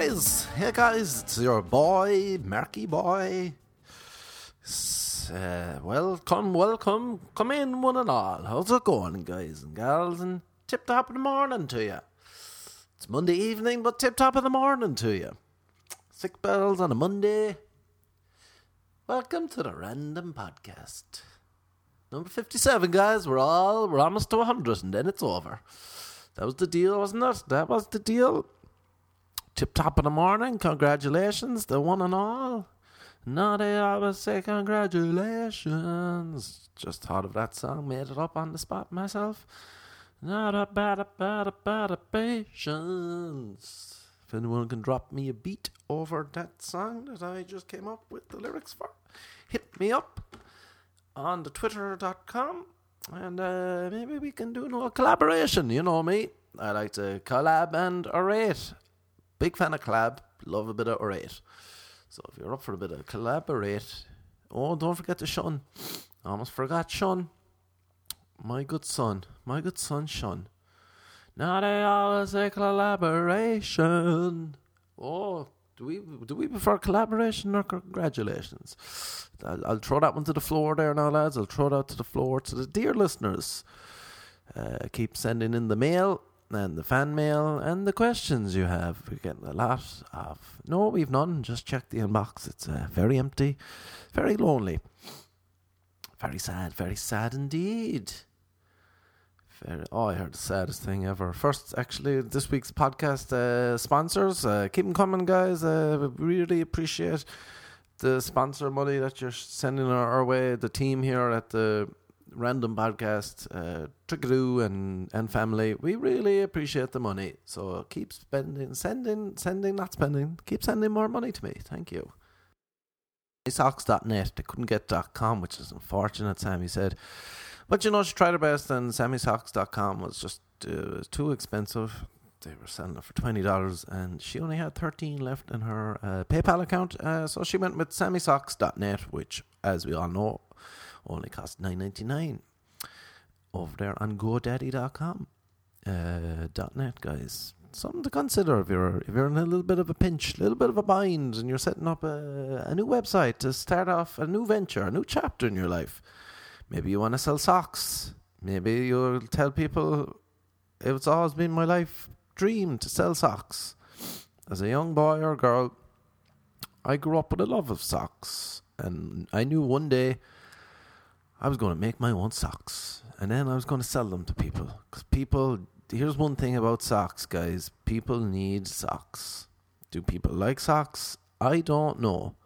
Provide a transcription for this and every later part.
guys, hey guys, it's your boy, Marky Boy. Uh, welcome, welcome, come in one and all. How's it going, guys and gals? And tip top of the morning to you. It's Monday evening, but tip top of the morning to you. Sick bells on a Monday. Welcome to the Random Podcast. Number 57, guys. We're all, we're almost to 100 and then it's over. That was the deal, wasn't it? That was the deal. Tip top of the morning. Congratulations, the one and all. Now they always say congratulations. Just thought of that song, made it up on the spot myself. Not a bad, a bad, a bad, a patience. If anyone can drop me a beat over that song that I just came up with the lyrics for, hit me up on the twitter.com and uh, maybe we can do no collaboration. You know me. I like to collab and orate. Big fan of collab. Love a bit of orate. So if you're up for a bit of collaborate, oh, don't forget to Sean. Almost forgot Sean. My good son. My good son, Sean. They always say collaboration. Oh, do we do we prefer collaboration or congratulations? I'll, I'll throw that one to the floor there now, lads. I'll throw that to the floor to the dear listeners. Uh, keep sending in the mail and the fan mail and the questions you have. We're getting a lot of. No, we've none. Just check the inbox. It's uh, very empty, very lonely, very sad, very sad indeed. Very, oh, I heard the saddest thing ever. First, actually, this week's podcast uh, sponsors. Uh, keep them coming, guys. Uh, we really appreciate the sponsor money that you're sending our, our way. The team here at the Random Podcast, uh, Trickadoo and, and family. We really appreciate the money. So keep spending, sending, sending, not spending. Keep sending more money to me. Thank you. Socks.net. They couldn't get .com, which is unfortunate, Sammy said. But you know, she tried her best, and SammySocks.com was just uh, too expensive. They were selling it for twenty dollars, and she only had thirteen left in her uh, PayPal account. Uh, so she went with SammySocks.net, which, as we all know, only cost nine ninety nine. Over there on GoDaddy.com, uh, .net, guys. Something to consider if you're if you're in a little bit of a pinch, a little bit of a bind, and you're setting up a, a new website to start off a new venture, a new chapter in your life. Maybe you want to sell socks. Maybe you'll tell people it's always been my life dream to sell socks. As a young boy or girl, I grew up with a love of socks, and I knew one day I was going to make my own socks, and then I was going to sell them to people. Because people, here's one thing about socks, guys: people need socks. Do people like socks? I don't know.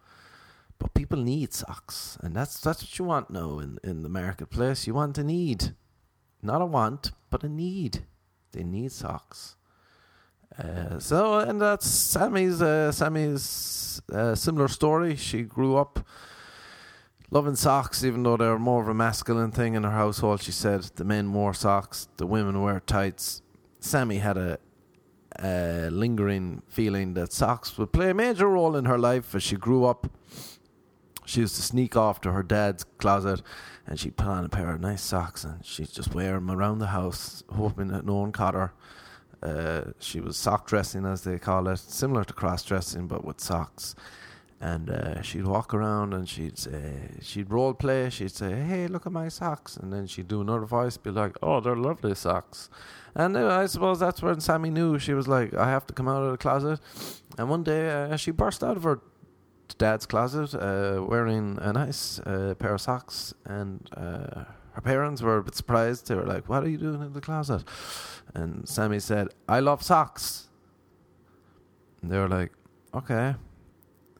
But people need socks, and that's that's what you want now in, in the marketplace. You want a need, not a want, but a need. They need socks. Uh, so, and that's Sammy's uh, Sammy's uh, similar story. She grew up loving socks, even though they're more of a masculine thing in her household. She said the men wore socks, the women wear tights. Sammy had a, a lingering feeling that socks would play a major role in her life as she grew up. She used to sneak off to her dad's closet and she'd put on a pair of nice socks and she'd just wear them around the house, hoping that no one caught her. Uh, she was sock dressing, as they call it, similar to cross dressing, but with socks. And uh, she'd walk around and she'd say, she'd role play. She'd say, "Hey, look at my socks," and then she'd do another voice, be like, "Oh, they're lovely socks." And I suppose that's when Sammy knew she was like, "I have to come out of the closet." And one day uh, she burst out of her dad's closet uh, wearing a nice uh, pair of socks, and uh, her parents were a bit surprised. They were like, "What are you doing in the closet?" And Sammy said, "I love socks." And they were like, "Okay."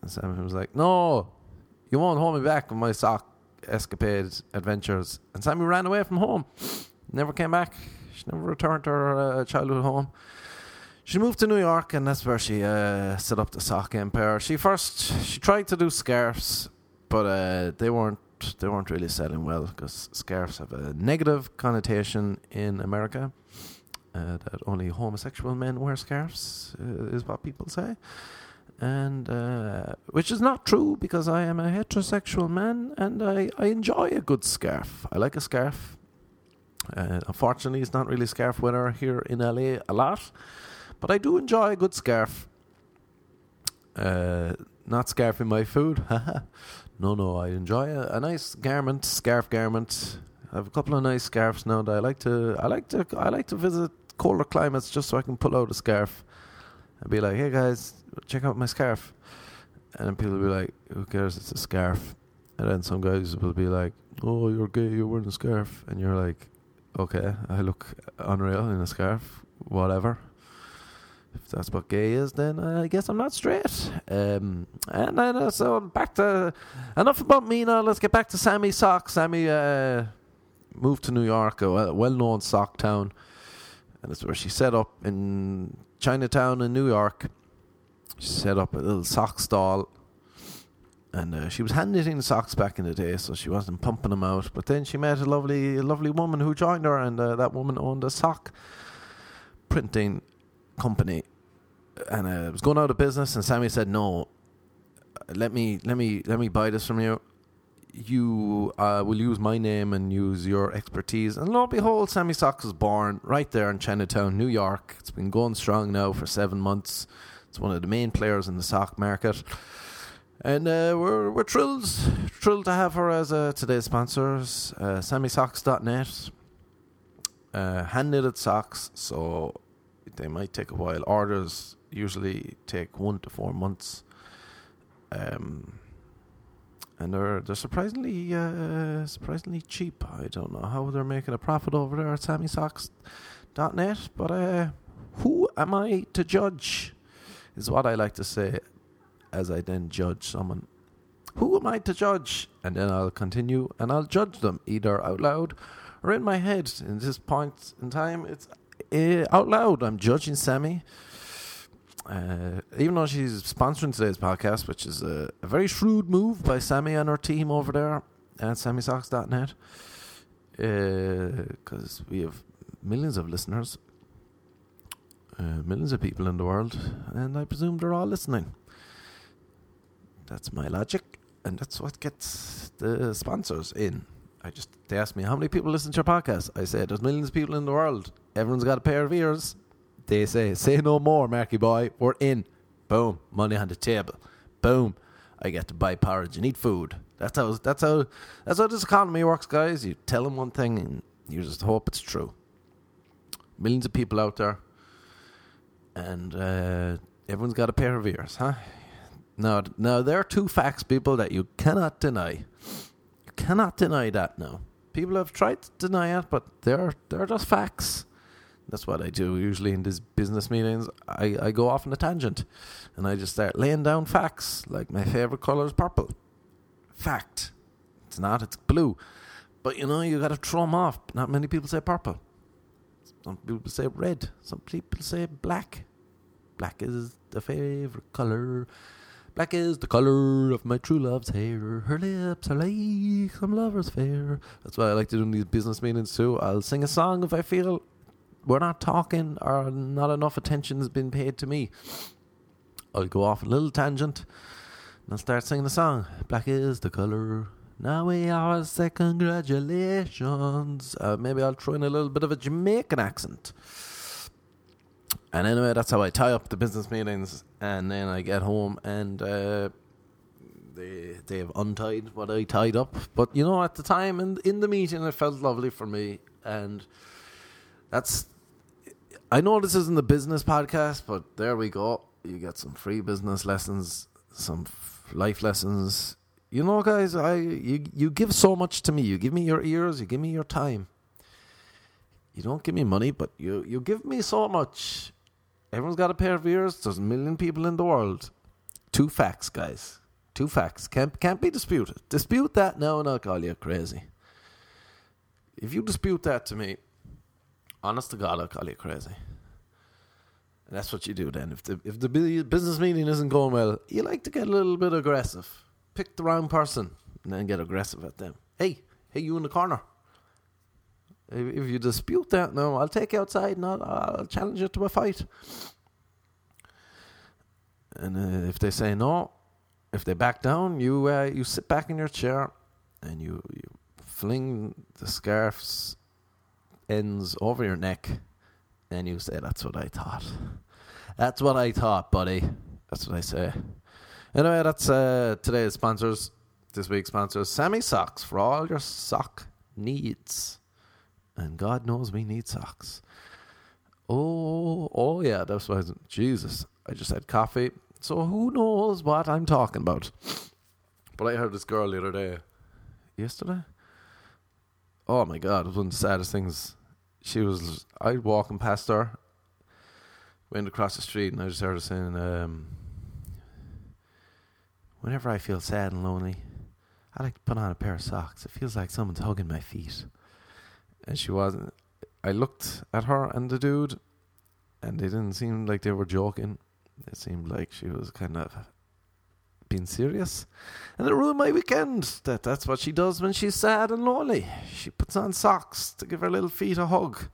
Sammy was like, "No, you won't hold me back with my sock escapade adventures." And Sammy ran away from home, never came back. She never returned to her uh, childhood home. She moved to New York, and that's where she uh, set up the sock empire. She first she tried to do scarves, but uh, they weren't they weren't really selling well because scarves have a negative connotation in America. Uh, that only homosexual men wear scarves uh, is what people say, and uh, which is not true because I am a heterosexual man and I, I enjoy a good scarf. I like a scarf. Uh, unfortunately, it's not really scarf weather here in LA a lot, but I do enjoy a good scarf. Uh, not scarfing my food. no, no, I enjoy a, a nice garment, scarf garment. I have a couple of nice scarves now that I like to. I like to. I like to visit colder climates just so I can pull out a scarf and be like, "Hey guys, check out my scarf," and then people will be like, "Who cares? It's a scarf." And then some guys will be like, "Oh, you're gay. You're wearing a scarf," and you're like, "Okay, I look unreal in a scarf. Whatever." If that's what gay is, then I guess I'm not straight. Um, and then uh, so back to enough about me now. Let's get back to Sammy Sock. Sammy uh, moved to New York, a well-known sock town, and that's where she set up in Chinatown in New York. She set up a little sock stall and uh, she was hand knitting socks back in the day, so she wasn't pumping them out. But then she met a lovely, a lovely woman who joined her, and uh, that woman owned a sock printing company, and uh, it was going out of business. And Sammy said, "No, let me, let me, let me buy this from you. You uh, will use my name and use your expertise." And lo and behold, Sammy Socks was born right there in Chinatown, New York. It's been going strong now for seven months. It's one of the main players in the sock market. And uh, we're we're thrilled thrilled to have her as uh, today's sponsors. Uh, SammySocks.net, uh, hand knitted socks, so they might take a while. Orders usually take one to four months. Um, and they're they're surprisingly uh, surprisingly cheap. I don't know how they're making a profit over there at SammySocks.net, but uh, who am I to judge? Is what I like to say as I then judge someone. Who am I to judge? And then I'll continue and I'll judge them either out loud or in my head. In this point in time, it's uh, out loud. I'm judging Sammy. Uh, even though she's sponsoring today's podcast, which is a, a, very shrewd move by Sammy and her team over there at SammySocks.net, because uh, we have millions of listeners, uh, millions of people in the world, and I presume they're all listening. That's my logic, and that's what gets the sponsors in. I just they ask me how many people listen to your podcast. I say there's millions of people in the world. Everyone's got a pair of ears. They say, "Say no more, Marky boy. We're in." Boom, money on the table. Boom, I get to buy porridge and eat food. That's how that's how that's how this economy works, guys. You tell them one thing and you just hope it's true. Millions of people out there, and uh, everyone's got a pair of ears, huh? Now, now there are two facts, people, that you cannot deny. You cannot deny that now. People have tried to deny it, but they're they're just facts. That's what I do usually in these business meetings. I, I go off on a tangent and I just start laying down facts. Like my favorite color is purple. Fact. It's not, it's blue. But you know, you got to throw them off. Not many people say purple. Some people say red. Some people say black. Black is the favorite color. Black is the colour of my true love's hair. Her lips are like some lover's fair. That's why I like to do these business meetings too. I'll sing a song if I feel we're not talking or not enough attention has been paid to me. I'll go off a little tangent and I'll start singing a song. Black is the colour. Now we always say congratulations. Uh, maybe I'll throw in a little bit of a Jamaican accent. And anyway, that's how I tie up the business meetings. And then I get home and uh, they they've untied what I tied up. But you know, at the time in in the meeting, it felt lovely for me, and that's. I know this isn't the business podcast, but there we go. You get some free business lessons, some life lessons. You know, guys, I you you give so much to me. You give me your ears, you give me your time. You don't give me money, but you you give me so much Everyone's got a pair of ears. There's a million people in the world. Two facts, guys. Two facts. Can't can't be disputed. Dispute that now and I'll call you crazy. If you dispute that to me, honest to God, I'll call you crazy. And that's what you do then. If the if the business meeting isn't going well, you like to get a little bit aggressive. Pick the wrong person and then get aggressive at them. Hey, hey, you in the corner. If you dispute that, no, I'll take you outside and I'll, I'll challenge you to a fight. And uh, if they say no, if they back down, you uh, you sit back in your chair and you, you fling the scarf's ends over your neck and you say, That's what I thought. That's what I thought, buddy. That's what I say. Anyway, that's uh, today's sponsors. This week's sponsors, Sammy Socks for all your sock needs. And God knows we need socks. Oh, oh yeah, that's why. Jesus, I just had coffee, so who knows what I'm talking about? But I heard this girl the other day, yesterday. Oh my God, it was one of the saddest things. She was, I walking past her, went across the street, and I just heard her saying, um, "Whenever I feel sad and lonely, I like to put on a pair of socks. It feels like someone's hugging my feet." And she wasn't. I looked at her and the dude, and they didn't seem like they were joking. It seemed like she was kind of being serious. And it ruined my weekend. That that's what she does when she's sad and lonely. She puts on socks to give her little feet a hug.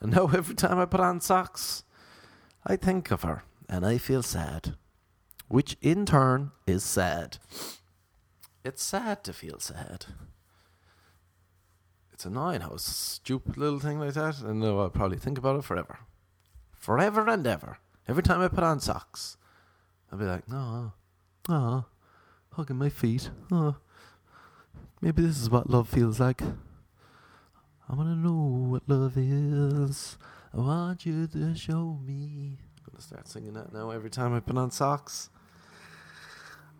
And now every time I put on socks, I think of her and I feel sad. Which in turn is sad. It's sad to feel sad it's annoying how a stupid little thing like that, and I'll probably think about it forever. Forever and ever. Every time I put on socks, I'll be like, no, oh, hugging my feet. Oh, maybe this is what love feels like. I want to know what love is. I want you to show me. I'm going to start singing that now every time I put on socks.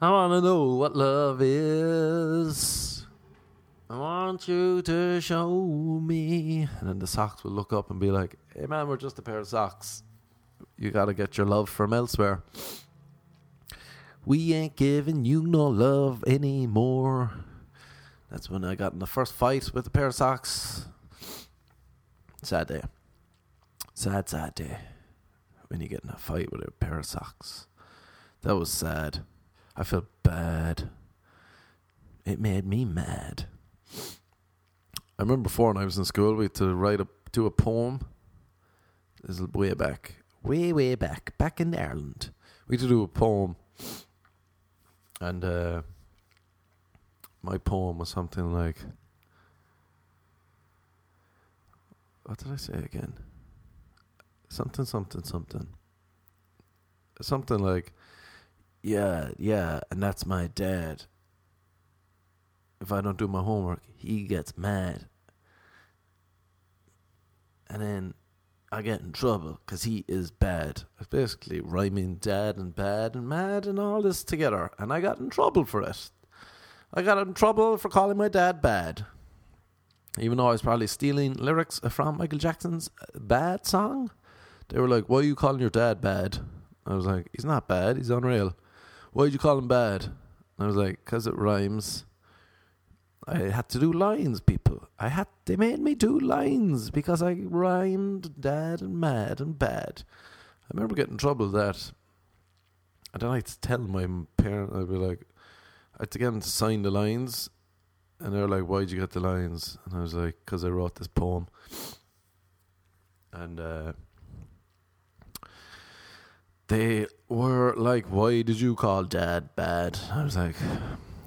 I want to know what love is. I want you to show me. And then the socks will look up and be like, hey man, we're just a pair of socks. You gotta get your love from elsewhere. We ain't giving you no love anymore. That's when I got in the first fight with a pair of socks. Sad day. Sad, sad day. When you get in a fight with a pair of socks. That was sad. I felt bad. It made me mad. I remember before when I was in school, we had to write a do a poem. This is way back, way way back, back in Ireland. We had to do a poem, and uh, my poem was something like, what did I say again? Something, something, something. Something like, yeah, yeah, and that's my dad if I don't do my homework, he gets mad. And then I get in trouble because he is bad. It's basically rhyming dad and bad and mad and all this together. And I got in trouble for it. I got in trouble for calling my dad bad. Even though I was probably stealing lyrics from Michael Jackson's uh, Bad song. They were like, Why are you calling your dad bad? I was like, He's not bad, he's unreal. Why'd you call him bad? I was like, Because it rhymes. I had to do lines, people. I had they made me do lines because I rhymed dad and mad and bad. I remember getting in trouble with that. I don't like to tell my parents. I'd be like, I'd get them to sign the lines, and they're like, "Why'd you get the lines?" And I was like, "Cause I wrote this poem." And uh, they were like, "Why did you call Dad bad?" I was like,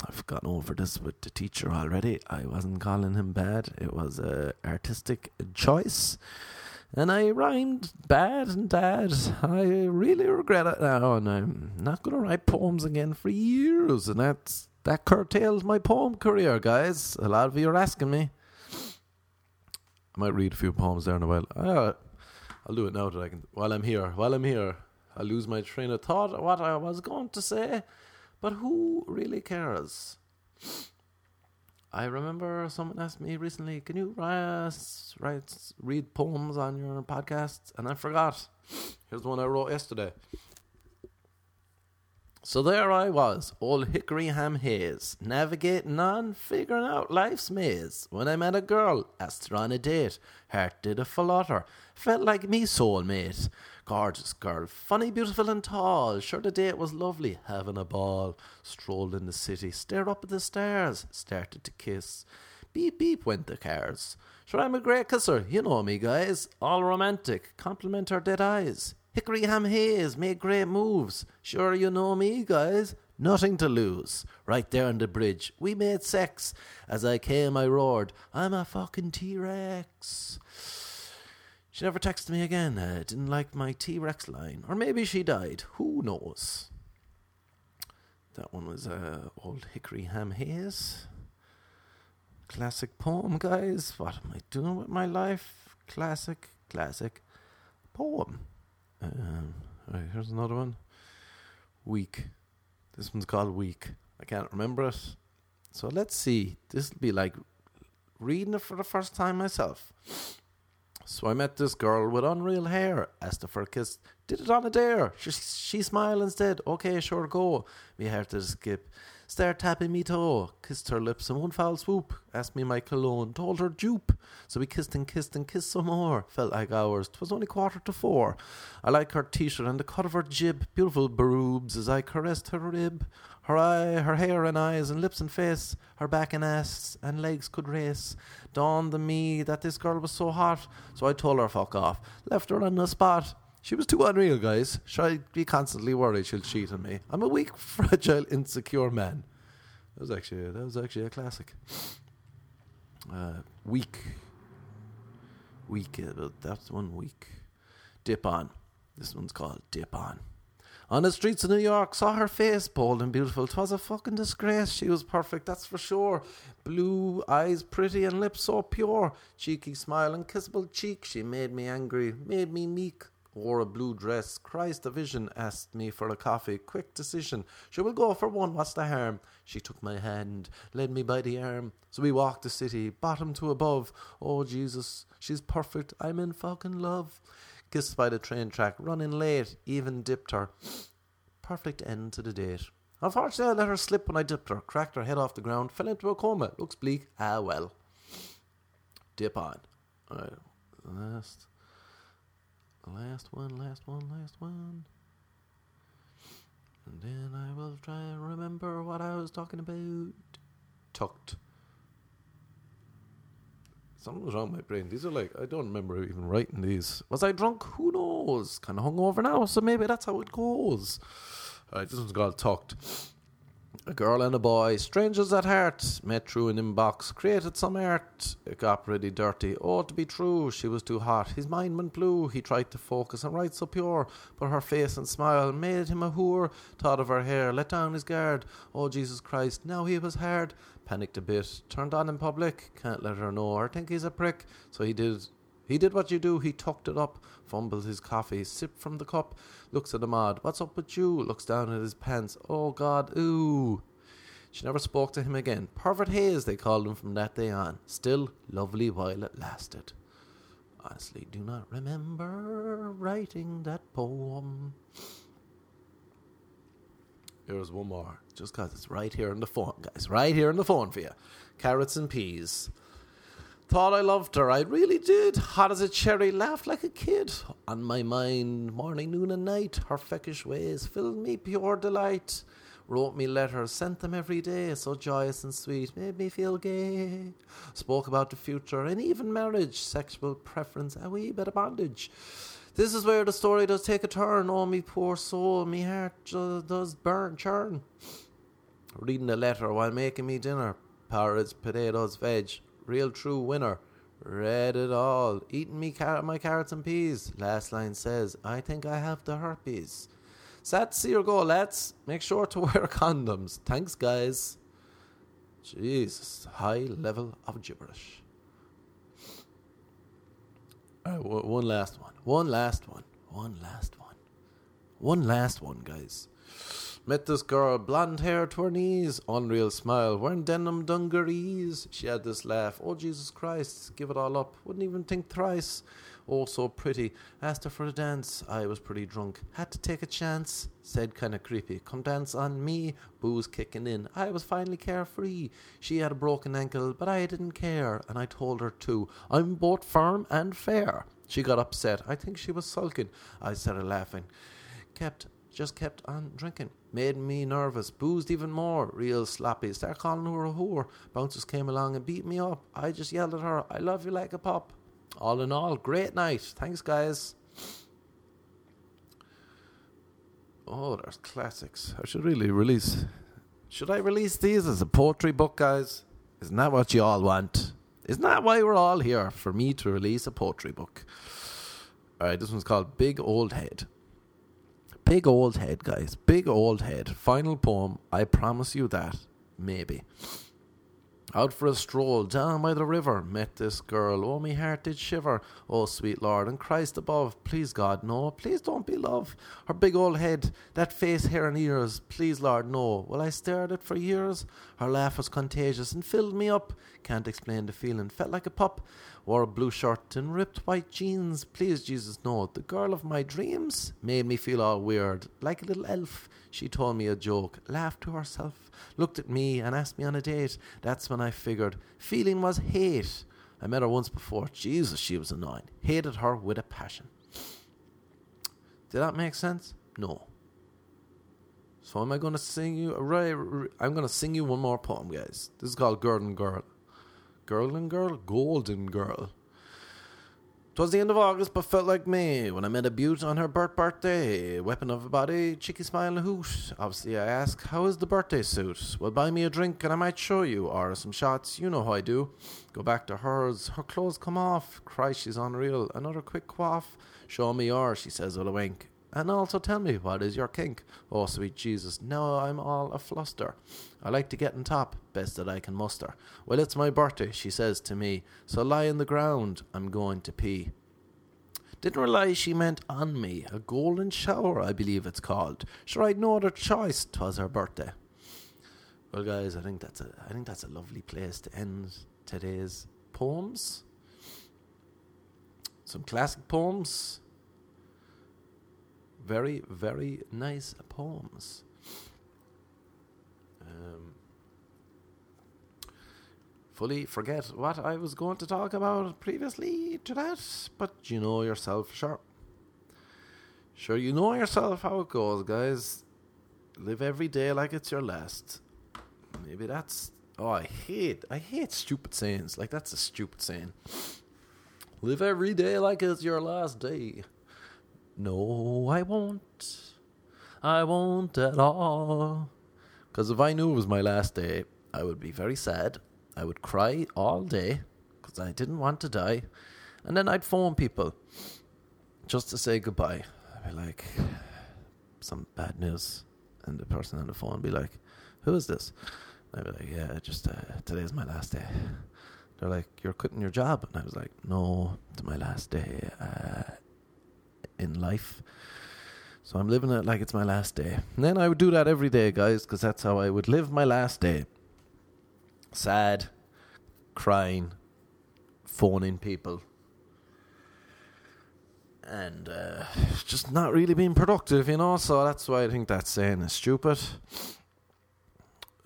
I've gotten over this with the teacher already. I wasn't calling him bad. It was a artistic choice. And I rhymed bad and dad. I really regret it now, and I'm not going to write poems again for years. And that's that curtails my poem career, guys. A lot of you are asking me. I might read a few poems there in a while. Uh, I'll do it now that I can. While I'm here, while I'm here, I lose my train of thought. What I was going to say. But who really cares? I remember someone asked me recently, "Can you write, write read poems on your podcast?" And I forgot. Here's one I wrote yesterday. So there I was, old Hickory Ham Hayes, navigating on, figuring out life's maze. When I met a girl, asked her on a date, heart did a flutter, felt like me soulmate. Gorgeous girl, funny, beautiful, and tall. Sure, the date was lovely, having a ball. Strolled in the city, stared up at the stars, started to kiss. Beep beep went the cars. Sure, I'm a great kisser, you know me, guys. All romantic, compliment her dead eyes. Hickory Ham Hayes made great moves. Sure, you know me, guys. Nothing to lose. Right there on the bridge, we made sex. As I came, I roared, I'm a fucking T Rex. She never texted me again. Uh, didn't like my T Rex line. Or maybe she died. Who knows? That one was uh, Old Hickory Ham Hayes. Classic poem, guys. What am I doing with my life? Classic, classic poem. Um, right, here's another one. Weak. This one's called Weak. I can't remember it. So let's see. This will be like reading it for the first time myself. So I met this girl with unreal hair, asked her for a kiss, did it on a dare. She, she smiled instead. okay, sure, go. Me heart to skip. Start tapping me toe, kissed her lips in one foul swoop, asked me my cologne, told her dupe. So we kissed and kissed and kissed some more. Felt like hours, 'twas only quarter to four. I like her t-shirt and the cut of her jib, beautiful boobs as I caressed her rib. Her eye, her hair and eyes and lips and face, her back and ass and legs could race. Dawned on me that this girl was so hot, so I told her fuck off. Left her on the spot. She was too unreal, guys. Should I be constantly worried she'll cheat on me? I'm a weak, fragile, insecure man. That was actually that was actually a classic. Uh, weak, weak. That's one weak. Dip on. This one's called Dip on. On the streets of New York, saw her face, bold and beautiful. 'Twas a fucking disgrace. She was perfect, that's for sure. Blue eyes, pretty, and lips so pure. Cheeky smile and kissable cheek. She made me angry, made me meek. Wore a blue dress. Christ, a vision. Asked me for a coffee. Quick decision. She will go for one. What's the harm? She took my hand, led me by the arm. So we walked the city, bottom to above. Oh, Jesus, she's perfect. I'm in fucking love kissed by the train track, running late, even dipped her. Perfect end to the date. Unfortunately, I let her slip when I dipped her, cracked her head off the ground, fell into a coma. Looks bleak. Ah, well. Dip on. Alright, last. Last one, last one, last one. And then I will try and remember what I was talking about. Tucked. Something's wrong with my brain. These are like I don't remember even writing these. Was I drunk? Who knows? Kind of hungover now, so maybe that's how it goes. Alright, this one's called Tucked. A girl and a boy, strangers at heart, met through an inbox, created some art. It got pretty dirty. Oh, to be true, she was too hot. His mind went blue. He tried to focus and write so pure, but her face and smile made him a whore. Thought of her hair, let down his guard. Oh, Jesus Christ, now he was hard. Panicked a bit, turned on in public. Can't let her know, or think he's a prick. So he did he did what you do, he tucked it up, fumbled his coffee, sipped from the cup, looks at odd. What's up with you? Looks down at his pants. Oh God, ooh. She never spoke to him again. Pervert Haze, they called him from that day on. Still lovely while it lasted. Honestly, do not remember writing that poem. Here's one more, just 'cause it's right here on the phone, guys. Right here on the phone for you. Carrots and peas. Thought I loved her, I really did. Hot as a cherry, laughed like a kid. On my mind, morning, noon, and night, her feckish ways filled me pure delight. Wrote me letters, sent them every day, so joyous and sweet, made me feel gay. Spoke about the future and even marriage, sexual preference, a wee bit of bondage. This is where the story does take a turn. Oh, me poor soul, me heart does burn, churn. Reading the letter while making me dinner. Porridge, potatoes, veg. Real true winner. Read it all. Eating me car- my carrots and peas. Last line says, I think I have the herpes. Sad to see her go, lads. Make sure to wear condoms. Thanks, guys. Jesus, high level of gibberish. All right, w- one last one. One last one. One last one. One last one, guys. Met this girl, blonde hair to her knees, unreal smile, wearing denim dungarees. She had this laugh, oh Jesus Christ, give it all up, wouldn't even think thrice. Oh, so pretty. Asked her for a dance. I was pretty drunk. Had to take a chance. Said kinda creepy. Come dance on me. Booze kicking in. I was finally carefree. She had a broken ankle, but I didn't care. And I told her too. I'm both firm and fair. She got upset. I think she was sulking. I started laughing. Kept just kept on drinking. Made me nervous. Boozed even more. Real sloppy. Started calling her a whore. Bouncers came along and beat me up. I just yelled at her, I love you like a pop. All in all, great night. Thanks, guys. Oh, there's classics. I should really release. Should I release these as a poetry book, guys? Isn't that what you all want? Isn't that why we're all here? For me to release a poetry book. Alright, this one's called Big Old Head. Big old head, guys. Big old head. Final poem. I promise you that. Maybe. Out for a stroll down by the river, met this girl. Oh, me heart did shiver. Oh, sweet Lord and Christ above, please God, no, please don't be love. Her big old head, that face, hair, and ears, please Lord, no. Well, I stared at it for years. Her laugh was contagious and filled me up. Can't explain the feeling, felt like a pup. Wore a blue shirt and ripped white jeans. Please, Jesus, no. The girl of my dreams made me feel all weird, like a little elf. She told me a joke, laughed to herself, looked at me, and asked me on a date. That's when I figured feeling was hate. I met her once before. Jesus, she was annoying. Hated her with a passion. Did that make sense? No. So am I going to sing you? Right, I'm going to sing you one more poem, guys. This is called Girl and Girl. Girl and Girl, Golden Girl. 'Twas the end of August, but felt like May when I met a beaut on her birth birthday. Weapon of a body, cheeky smile and a hoot. Obviously, I ask, How is the birthday suit? Well, buy me a drink and I might show you, or some shots, you know how I do. Go back to hers, her clothes come off. Christ, she's unreal. Another quick quaff. Show me yours, she says with a wink. And also tell me, what is your kink? Oh, sweet Jesus, now I'm all a fluster. I like to get on top, best that I can muster. Well, it's my birthday, she says to me, so lie on the ground, I'm going to pee. Didn't realise she meant on me, a golden shower, I believe it's called. Sure, I'd no other choice, 'twas her birthday. Well, guys, I think that's a, I think that's a lovely place to end today's poems. Some classic poems very, very nice poems. Um, fully forget what I was going to talk about previously to that, but you know yourself, sure. Sure, you know yourself how it goes, guys. Live every day like it's your last. Maybe that's. Oh, I hate. I hate stupid sayings. Like that's a stupid saying. Live every day like it's your last day. No, I won't. I won't at all. Because if I knew it was my last day, I would be very sad. I would cry all day because I didn't want to die. And then I'd phone people just to say goodbye. I'd be like, some bad news. And the person on the phone would be like, who is this? I'd be like, yeah, just uh, today's my last day. They're like, you're quitting your job. And I was like, no, it's my last day. Uh, in life. So I'm living it like it's my last day. And then I would do that every day, guys, because that's how I would live my last day. Sad, crying, phoning people, and uh, just not really being productive, you know. So that's why I think that saying is stupid.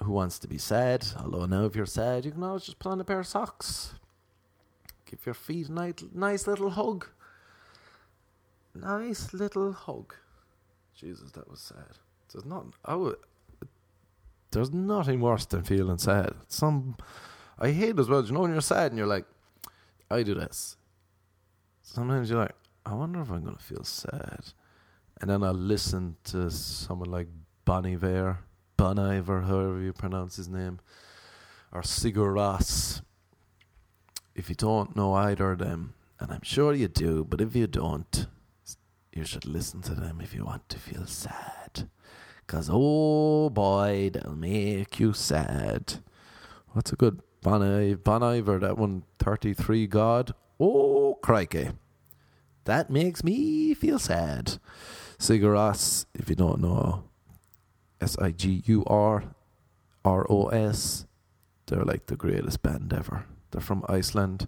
Who wants to be sad? Although now, if you're sad, you can always just put on a pair of socks. Give your feet a nice, nice little hug nice little hug. Jesus, that was sad. There's not. I would. There's nothing worse than feeling sad. Some, I hate as well. You know when you're sad and you're like, I do this. Sometimes you're like, I wonder if I'm gonna feel sad, and then I'll listen to someone like Bon Iver, Bon Iver, however you pronounce his name, or Sigur. If you don't know either of them, and I'm sure you do, but if you don't, you should listen to them if you want to feel sad. Because, oh boy, they'll make you sad. What's a good Bon, bon Iver, that one, 33 God? Oh, crikey. That makes me feel sad. Sigur Rós, if you don't know, S I G U R R O S, they're like the greatest band ever. They're from Iceland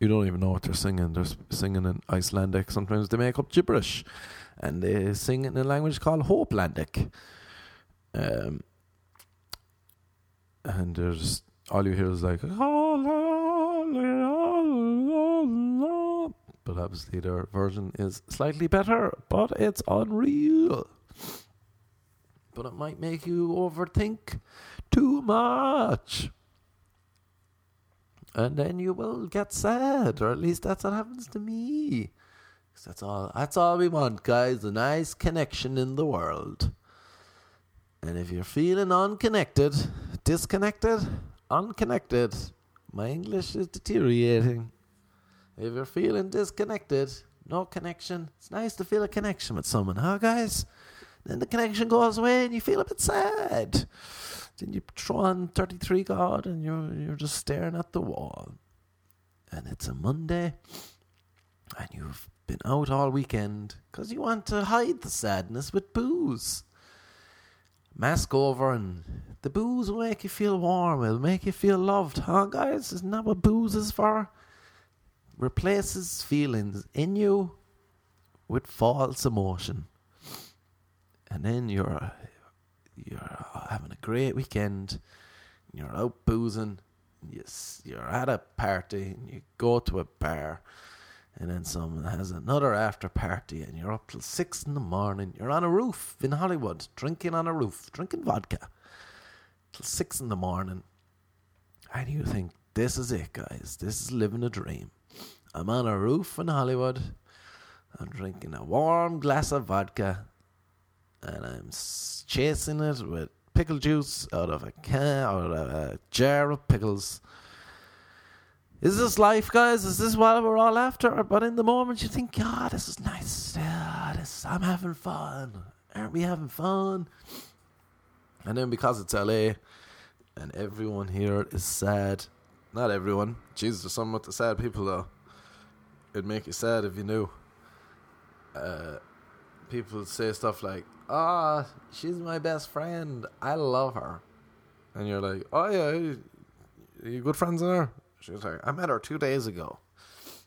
you don't even know what they're singing. They're singing in Icelandic. Sometimes they make up gibberish, and they sing in a language called Hopelandic. Um, and there's all you hear is like, but obviously their version is slightly better, but it's unreal. But it might make you overthink too much and then you will get sad, or at least that's what happens to me. That's all. That's all we want, guys. A nice connection in the world. And if you're feeling unconnected, disconnected, unconnected, my English is deteriorating. If you're feeling disconnected, no connection. It's nice to feel a connection with someone, huh, guys? Then the connection goes away and you feel a bit sad. Then you throw on 33 God and you're, you're just staring at the wall. And it's a Monday and you've been out all weekend because you want to hide the sadness with booze. Mask over and the booze will make you feel warm. It'll make you feel loved, huh, guys? Isn't that what booze is for? Replaces feelings in you with false emotion and then you're you're uh, having a great weekend. You're out boozing. You, you're at a party and you go to a bar, and then someone has another after party, and you're up till six in the morning. You're on a roof in Hollywood, drinking on a roof, drinking vodka till six in the morning, and you think, "This is it, guys. This is living a dream." I'm on a roof in Hollywood. I'm drinking a warm glass of vodka and I'm chasing it with pickle juice out of a can, out of a jar of pickles. Is this life, guys? Is this what we're all after? But in the moment, you think, God, this is nice. Yeah, this, I'm having fun. Aren't we having fun? And then because it's LA and everyone here is sad, not everyone. Jesus, there's some with the sad people though. It'd make you sad if you knew. Uh, people say stuff like, ah, oh, she's my best friend. I love her. And you're like, oh yeah, you good friends with her? She's like, I met her two days ago.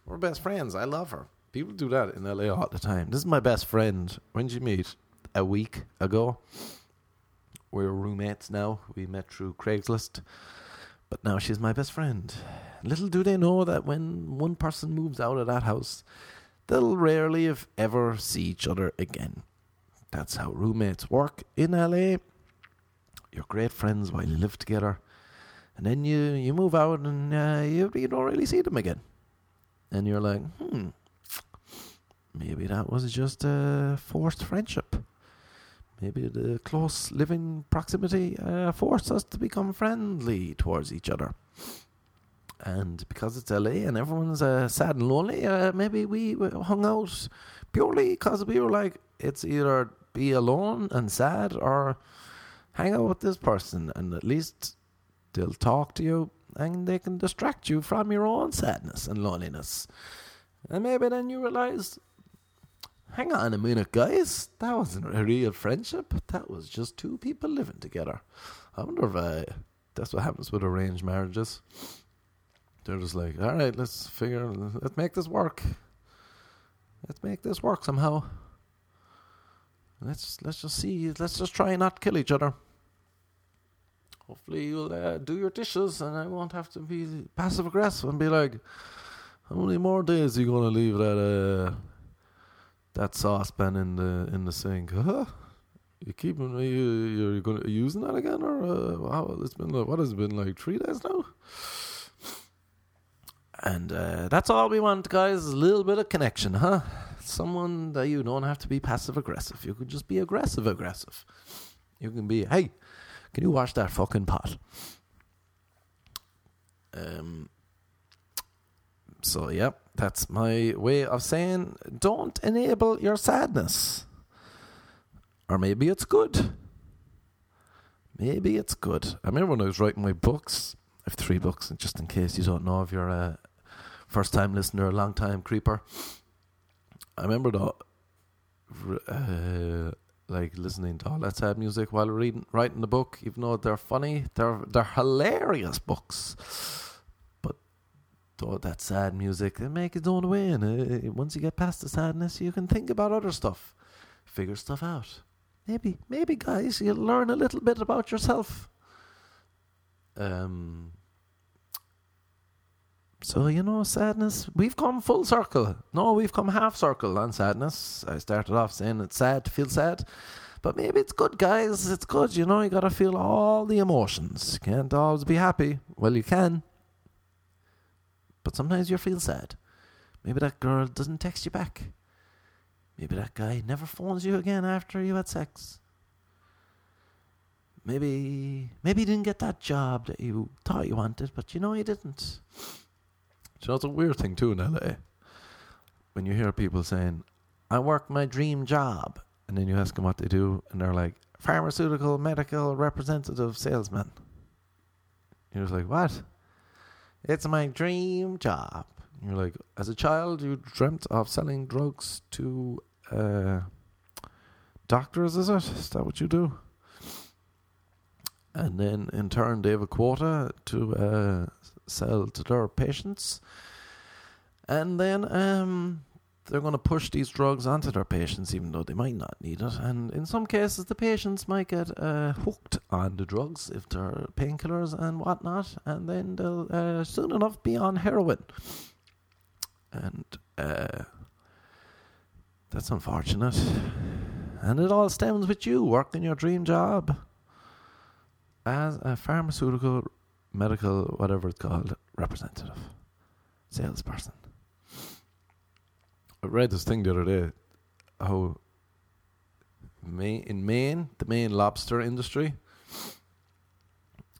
We're best friends. I love her. People do that in LA all the time. This is my best friend. When did you meet? A week ago. We're roommates now. We met through Craigslist. But now she's my best friend. Little do they know that when one person moves out of that house, they'll rarely, if ever, see each other again. That's how roommates work in LA. You're great friends while you live together, and then you you move out and uh, you you don't really see them again, and you're like, hmm, maybe that was just a forced friendship. Maybe the close living proximity uh, forced us to become friendly towards each other. And because it's LA and everyone's uh, sad and lonely, uh, maybe we hung out purely because we were like, it's either be alone and sad or hang out with this person and at least they'll talk to you and they can distract you from your own sadness and loneliness. And maybe then you realize, hang on a minute, guys, that wasn't a real friendship. That was just two people living together. I wonder if uh, that's what happens with arranged marriages. They're just like, all right, let's figure, let's make this work. Let's make this work somehow. Let's let's just see. Let's just try and not kill each other. Hopefully you'll uh, do your dishes, and I won't have to be passive aggressive and be like, "How many more days are you gonna leave that uh, that saucepan in the in the sink?" Huh? You keeping you you're gonna using that again, or uh? It's been like, what has it been like three days now? And uh, that's all we want, guys. A little bit of connection, huh? Someone that you don't have to be passive aggressive. You can just be aggressive aggressive. You can be, hey, can you wash that fucking pot? Um. So yeah, that's my way of saying don't enable your sadness. Or maybe it's good. Maybe it's good. I remember when I was writing my books. I have three books, and just in case you don't know if you're a first time listener, a long time creeper. I remember the uh, like listening to all that sad music while reading writing the book, even though they're funny, they're they're hilarious books. But though that sad music, they make its own way, and uh, once you get past the sadness, you can think about other stuff, figure stuff out. Maybe, maybe, guys, you'll learn a little bit about yourself. Um, so, you know, sadness, we've come full circle. No, we've come half circle on sadness. I started off saying it's sad to feel sad. But maybe it's good, guys. It's good. You know, you got to feel all the emotions. You can't always be happy. Well, you can. But sometimes you feel sad. Maybe that girl doesn't text you back. Maybe that guy never phones you again after you had sex. Maybe maybe you didn't get that job that you thought you wanted, but you know you didn't. Know, it's a weird thing too in LA. when you hear people saying, "I work my dream job," and then you ask them what they do, and they're like, "Pharmaceutical medical representative salesman." You're just like, "What?" It's my dream job. You're like, as a child, you dreamt of selling drugs to uh, doctors, is it? Is that what you do? And then in turn, they have a quota to uh, sell to their patients. And then um, they're going to push these drugs onto their patients, even though they might not need it. And in some cases, the patients might get uh, hooked on the drugs if they're painkillers and whatnot, and then they'll uh, soon enough be on heroin. And uh, that's unfortunate. And it all stems with you working your dream job as a pharmaceutical, medical, whatever it's called, representative, salesperson. I read this thing the other day how Maine, in Maine, the Maine lobster industry,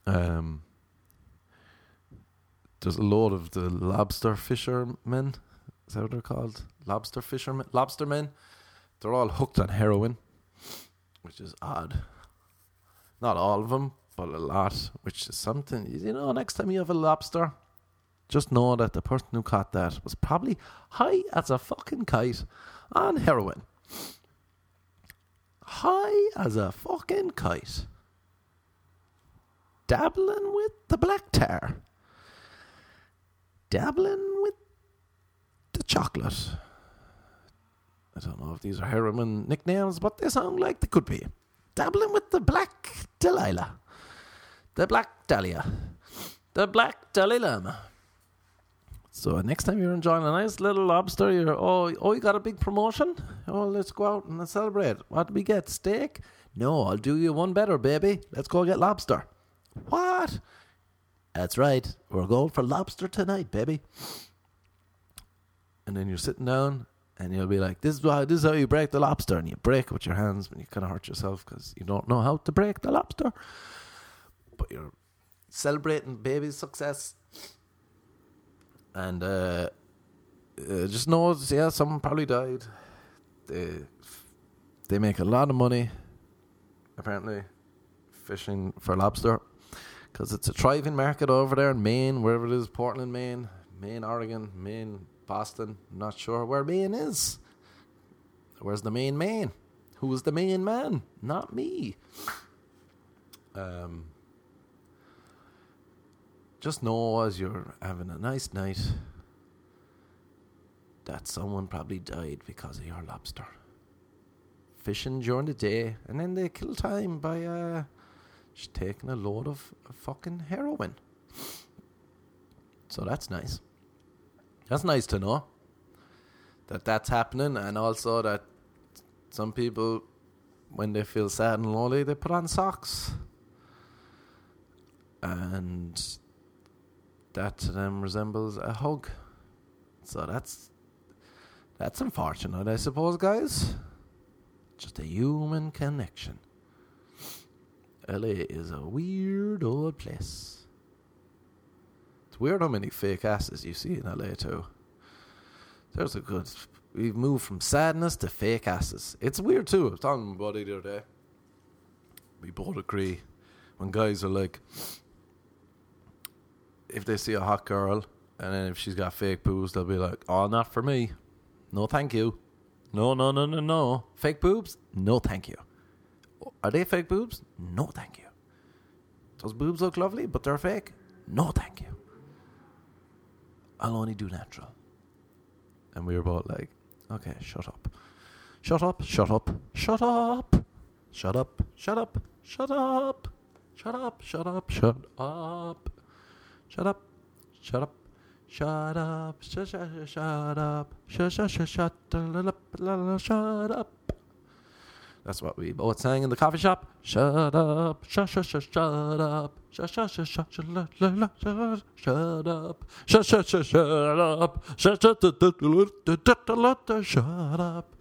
um, there's a load of the lobster fishermen. Is that what they're called? Lobster fishermen, lobstermen. They're all hooked on heroin, which is odd. Not all of them, a lot, which is something. You know, next time you have a lobster, just know that the person who caught that was probably high as a fucking kite on heroin. High as a fucking kite. Dabbling with the black tar. Dabbling with the chocolate. I don't know if these are heroin nicknames, but they sound like they could be. Dabbling with the black Delilah. The black Dahlia. The black Dahlia. So next time you're enjoying a nice little lobster, you're oh oh you got a big promotion? Oh let's go out and celebrate. What do we get? Steak? No, I'll do you one better, baby. Let's go get lobster. What? That's right. We're going for lobster tonight, baby. And then you're sitting down and you'll be like, "This is how this is how you break the lobster," and you break it with your hands, and you kind of hurt yourself because you don't know how to break the lobster. But you're celebrating baby's success and uh, uh, just know, yeah, someone probably died. They they make a lot of money, apparently, fishing for lobster, because it's a thriving market over there in Maine, wherever it is, Portland, Maine, Maine, Oregon, Maine, Boston. I'm not sure where Maine is. Where's the main man? Who is the main man? Not me. Um, just know as you're having a nice night that someone probably died because of your lobster. Fishing during the day, and then they kill time by uh, just taking a load of fucking heroin. So that's nice. That's nice to know that that's happening, and also that some people, when they feel sad and lonely, they put on socks. And that to them resembles a hug. So that's that's unfortunate, I suppose, guys. Just a human connection. LA is a weird old place. It's weird how many fake asses you see in LA too. There's a good. We've moved from sadness to fake asses. It's weird too. I was talking to my buddy the other day. We both agree when guys are like, if they see a hot girl and then if she's got fake boobs, they'll be like, "Oh, not for me. No, thank you. No, no, no, no, no. Fake boobs? No, thank you. Are they fake boobs? No, thank you. Those boobs look lovely, but they're fake. No, thank you. I'll only do natural." And we were both like, "Okay, shut up." Shut up, shut up, shut up. Shut up, shut up, shut up. Shut up, shut up, shut up. Shut up. Shut up. Shut up. Shut shut shut up. Shut shut shut shut up. Shut up. That's what we both sang in the coffee shop. Shut up. Shut shut shut shut up. Shut shut shut shut shut shut shut up. Shut shut shut shut up. Shut shut shut up.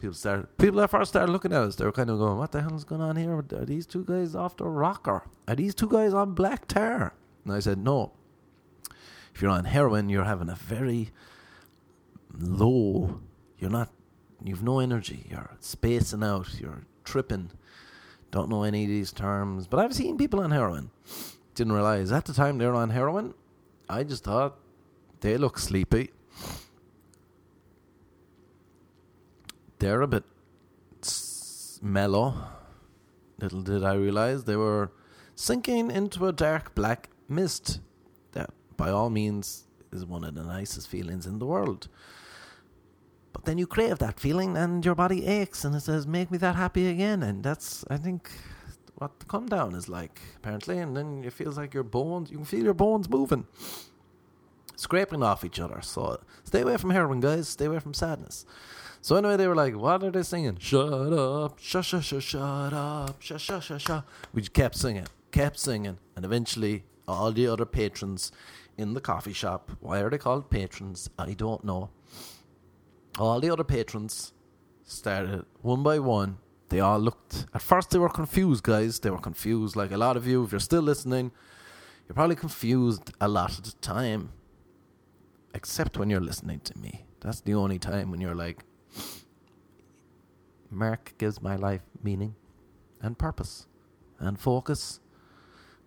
People start. People at first started looking at us. They were kind of going, "What the hell is going on here? Are these two guys off the rocker? Are these two guys on black tar?" And I said, no. If you're on heroin, you're having a very low. You're not. You've no energy. You're spacing out. You're tripping. Don't know any of these terms. But I've seen people on heroin. Didn't realize at the time they were on heroin. I just thought they look sleepy. They're a bit mellow. Little did I realize they were sinking into a dark black mist that, by all means, is one of the nicest feelings in the world. But then you crave that feeling and your body aches and it says, make me that happy again. And that's, I think, what the come down is like, apparently. And then it feels like your bones, you can feel your bones moving, scraping off each other. So stay away from heroin, guys. Stay away from sadness. So anyway, they were like, "What are they singing? Shut up, shut, shut, shut, shut up, shut, shut, shut, shut." We kept singing, kept singing, and eventually, all the other patrons in the coffee shop. Why are they called patrons? I don't know. All the other patrons started one by one. They all looked. At first, they were confused, guys. They were confused, like a lot of you. If you're still listening, you're probably confused a lot of the time. Except when you're listening to me. That's the only time when you're like, Mark gives my life meaning and purpose and focus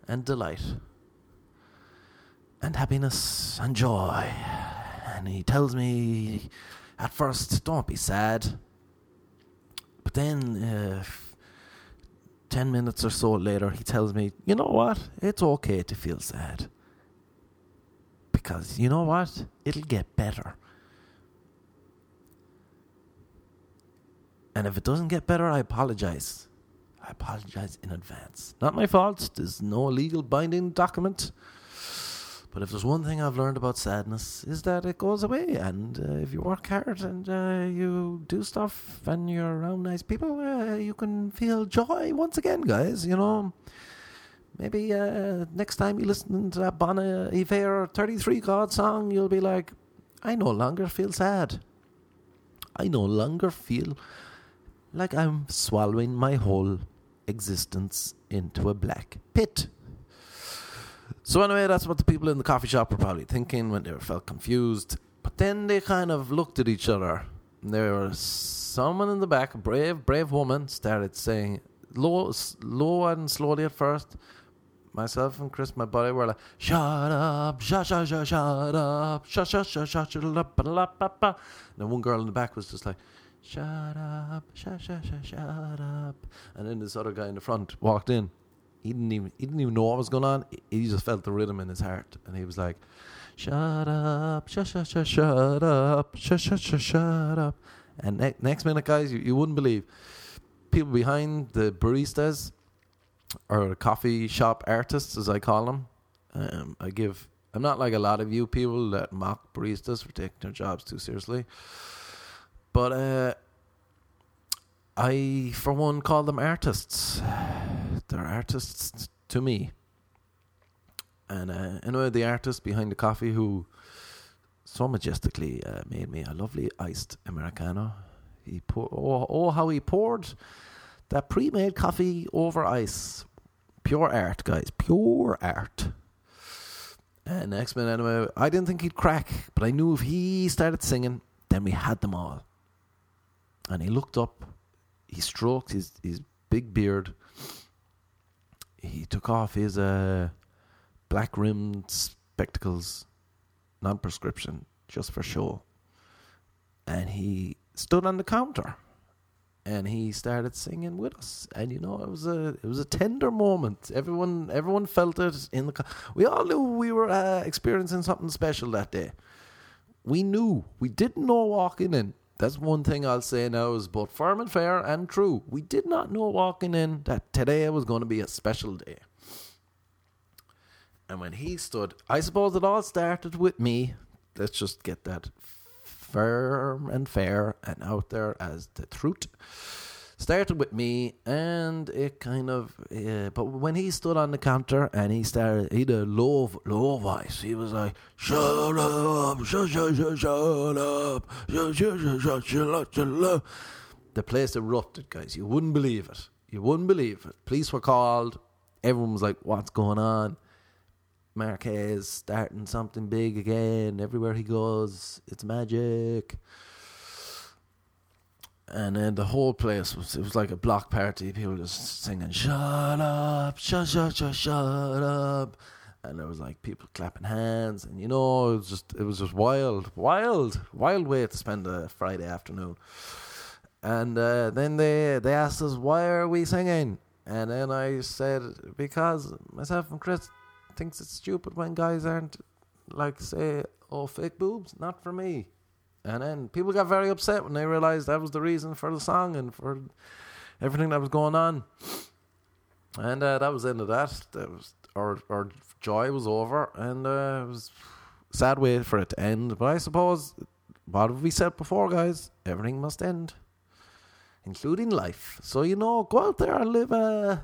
and delight and happiness and joy. And he tells me at first, don't be sad. But then, uh, 10 minutes or so later, he tells me, you know what? It's okay to feel sad. Because you know what? It'll get better. And if it doesn't get better, I apologize. I apologize in advance. Not my fault. There's no legal binding document. But if there's one thing I've learned about sadness is that it goes away, and uh, if you work hard and uh, you do stuff and you're around nice people, uh, you can feel joy once again, guys. You know, maybe uh, next time you listen to that Bon Iver 33 God song, you'll be like, I no longer feel sad. I no longer feel like I'm swallowing my whole existence into a black pit. So anyway, that's what the people in the coffee shop were probably thinking when they felt confused. But then they kind of looked at each other. And there was someone in the back, a brave, brave woman, started saying low, low and slowly at first. Myself and Chris, my buddy, were like, "Shut up, shut, shut, shut, shut up, shut, shut, shut, shut, shut up." And then one girl in the back was just like, shut up, shut, shut, shut, shut up. And then this other guy in the front walked in. He didn't even he didn't even know what was going on. He just felt the rhythm in his heart, and he was like, "Shut up, shut, shut, shut, shut up, shut, shut, shut, shut up." And ne- next minute, guys, you, you wouldn't believe people behind the baristas or coffee shop artists, as I call them. Um, I give. I'm not like a lot of you people that mock baristas for taking their jobs too seriously. But uh, I, for one, call them artists. They're artists to me. And uh, anyway, the artist behind the coffee who so majestically uh, made me a lovely iced Americano. He pour, oh, oh, how he poured that pre-made coffee over ice. Pure art, guys. Pure art. And next minute, anyway, I didn't think he'd crack, but I knew if he started singing, then we had them all and he looked up. He stroked his his big beard. He took off his uh, black rimmed spectacles, non prescription, just for show. And he stood on the counter and he started singing with us. And you know it was a it was a tender moment. Everyone everyone felt it in the we all knew we were uh, experiencing something special that day. We knew we didn't know walking in that's one thing I'll say now is both firm and fair and true. We did not know walking in that today was going to be a special day. And when he stood, I suppose it all started with me. Let's just get that firm and fair and out there as the truth started with me, and it kind of. Uh, but when he stood on the counter and he started, he a low, low voice. He was like, "Shut up, shut, shut, shut, shut up, shut, shut, shut, shut, shut, shut up." The place erupted, guys. You wouldn't believe it. You wouldn't believe it. Police were called. Everyone was like, "What's going on?" Marquez starting something big again. Everywhere he goes, it's magic. And then the whole place was it was like a block party. People just singing, "Shut up, shut, shut, shut, shut up," and there was like people clapping hands, and you know, it was just it was just wild, wild, wild way to spend a Friday afternoon. And uh, then they they asked us why are we singing, and then I said because myself and Chris thinks it's stupid when guys aren't like say oh fake boobs, not for me. And then people got very upset when they realized that was the reason for the song and for everything that was going on. And uh, that was the end of that. That was our our joy was over, and uh, it was sad way for it to end. But I suppose what we said before, guys? Everything must end, including life. So you know, go out there and live uh,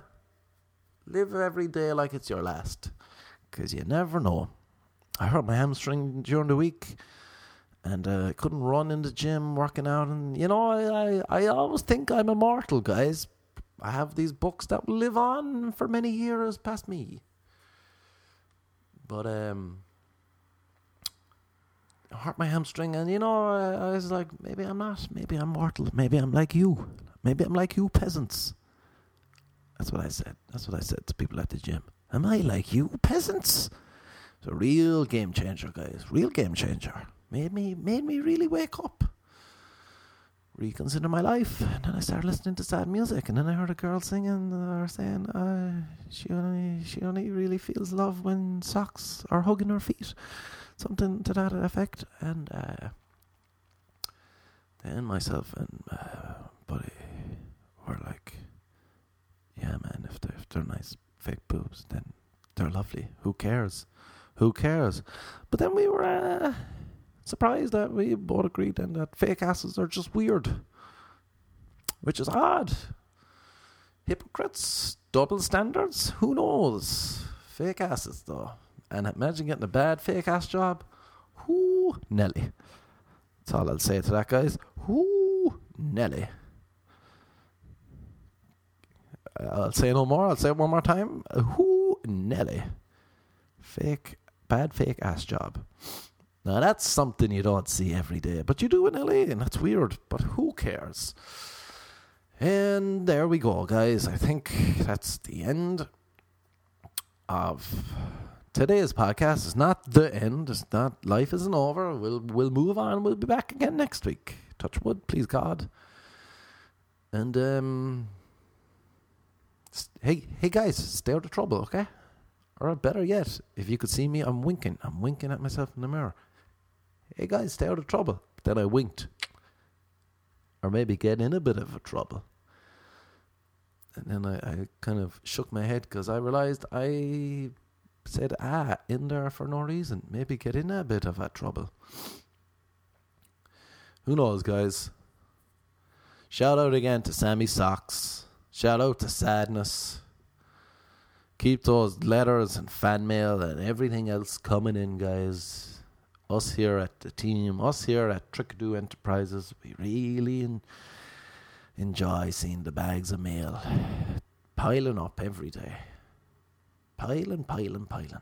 live every day like it's your last, because you never know. I hurt my hamstring during the week and uh, couldn't run in the gym working out and you know I, I, I always think I'm immortal guys. I have these books that will live on for many years past me. But um I hurt my hamstring and you know I, I was like maybe I'm not maybe I'm mortal maybe I'm like you. Maybe I'm like you peasants. That's what I said. That's what I said to people at the gym. Am I like you peasants? It's a real game changer guys. Real game changer made me made me really wake up, reconsider my life. And then I started listening to sad music, and then I heard a girl singing or saying, uh, "She only she only really feels love when socks are hugging her feet," something to that effect. And uh, then myself and uh, buddy were like, "Yeah, man, if they're, if they're nice fake boobs, then they're lovely. Who cares?" Who cares? But then we were uh, surprised that we both agreed then that fake asses are just weird. Which is odd. Hypocrites, double standards, who knows? Fake asses though. And imagine getting a bad fake ass job. Whoo, Nelly. That's all I'll say to that, guys. Whoo, Nelly. I'll say no more. I'll say it one more time. Whoo, Nelly. Fake, bad fake ass job. Now that's something you don't see every day, but you do in LA, and that's weird. But who cares? And there we go, guys. I think that's the end of today's podcast. It's not the end. It's not. Life isn't over. We'll we'll move on. We'll be back again next week. Touch wood, please God. And um, hey hey guys, stay out of trouble, okay? Or better yet, if you could see me, I'm winking. I'm winking at myself in the mirror hey guys, stay out of trouble. Then I winked. Or maybe get in a bit of a trouble. And then I, I kind of shook my head because I realized I said ah in there for no reason. Maybe get in a bit of a trouble. Who knows, guys? Shout out again to Sammy Socks. Shout out to Sadness. Keep those letters and fan mail and everything else coming in, guys us here at the team, us here at Trickadoo Enterprises, we really enjoy seeing the bags of mail piling up every day. Piling, piling, piling.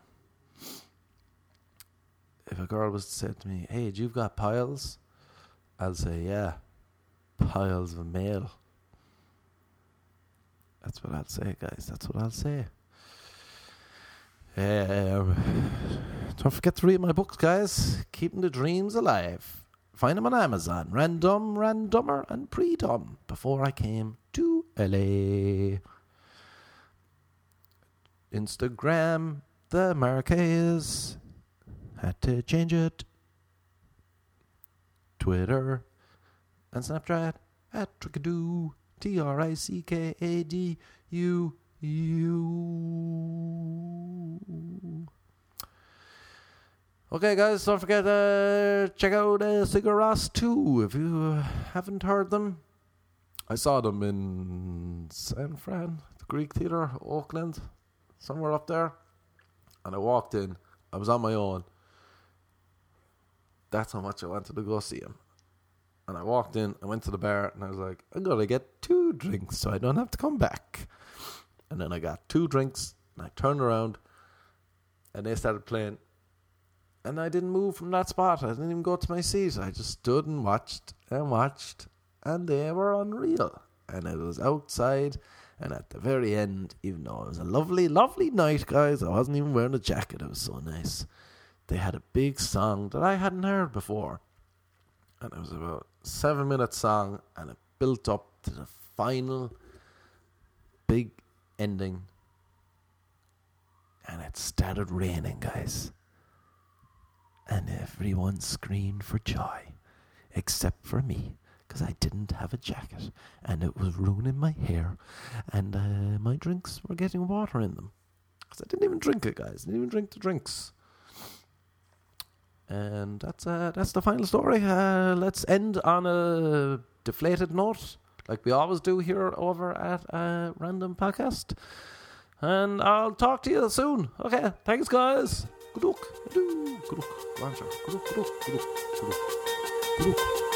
If a girl was to say to me, Hey, you've got piles? I'll say, Yeah, piles of mail. That's what I'll say, guys. That's what I'll say. Um, don't forget to read my books, guys. Keeping the Dreams Alive. Find them on Amazon. Random, Randomer, and Pre-Dom. Before I came to LA. Instagram, the Marquez. Had to change it. Twitter and Snapchat at Trickadoo. T R I C K A D U you. Okay, guys, don't forget to check out uh, Sigur Rós 2 if you haven't heard them. I saw them in San Fran, the Greek Theatre, Oakland, somewhere up there. And I walked in. I was on my own. That's how much I wanted to go see him. And I walked in, I went to the bar, and I was like, I'm going to get two drinks so I don't have to come back. And then I got two drinks and I turned around and they started playing. And I didn't move from that spot. I didn't even go to my seat. I just stood and watched and watched, and they were unreal. And it was outside, and at the very end, even though it was a lovely, lovely night, guys, I wasn't even wearing a jacket. It was so nice. They had a big song that I hadn't heard before, and it was about seven minute song, and it built up to the final big ending, and it started raining, guys and everyone screamed for joy, except for me, because I didn't have a jacket, and it was ruining my hair, and uh, my drinks were getting water in them. Because I didn't even drink it, guys. I didn't even drink the drinks. And that's uh, that's the final story. Uh, let's end on a deflated note, like we always do here over at uh, Random Podcast. And I'll talk to you soon. Okay, thanks, guys. Krok, krok, krok, krok, krok, krok, krok, krok, krok.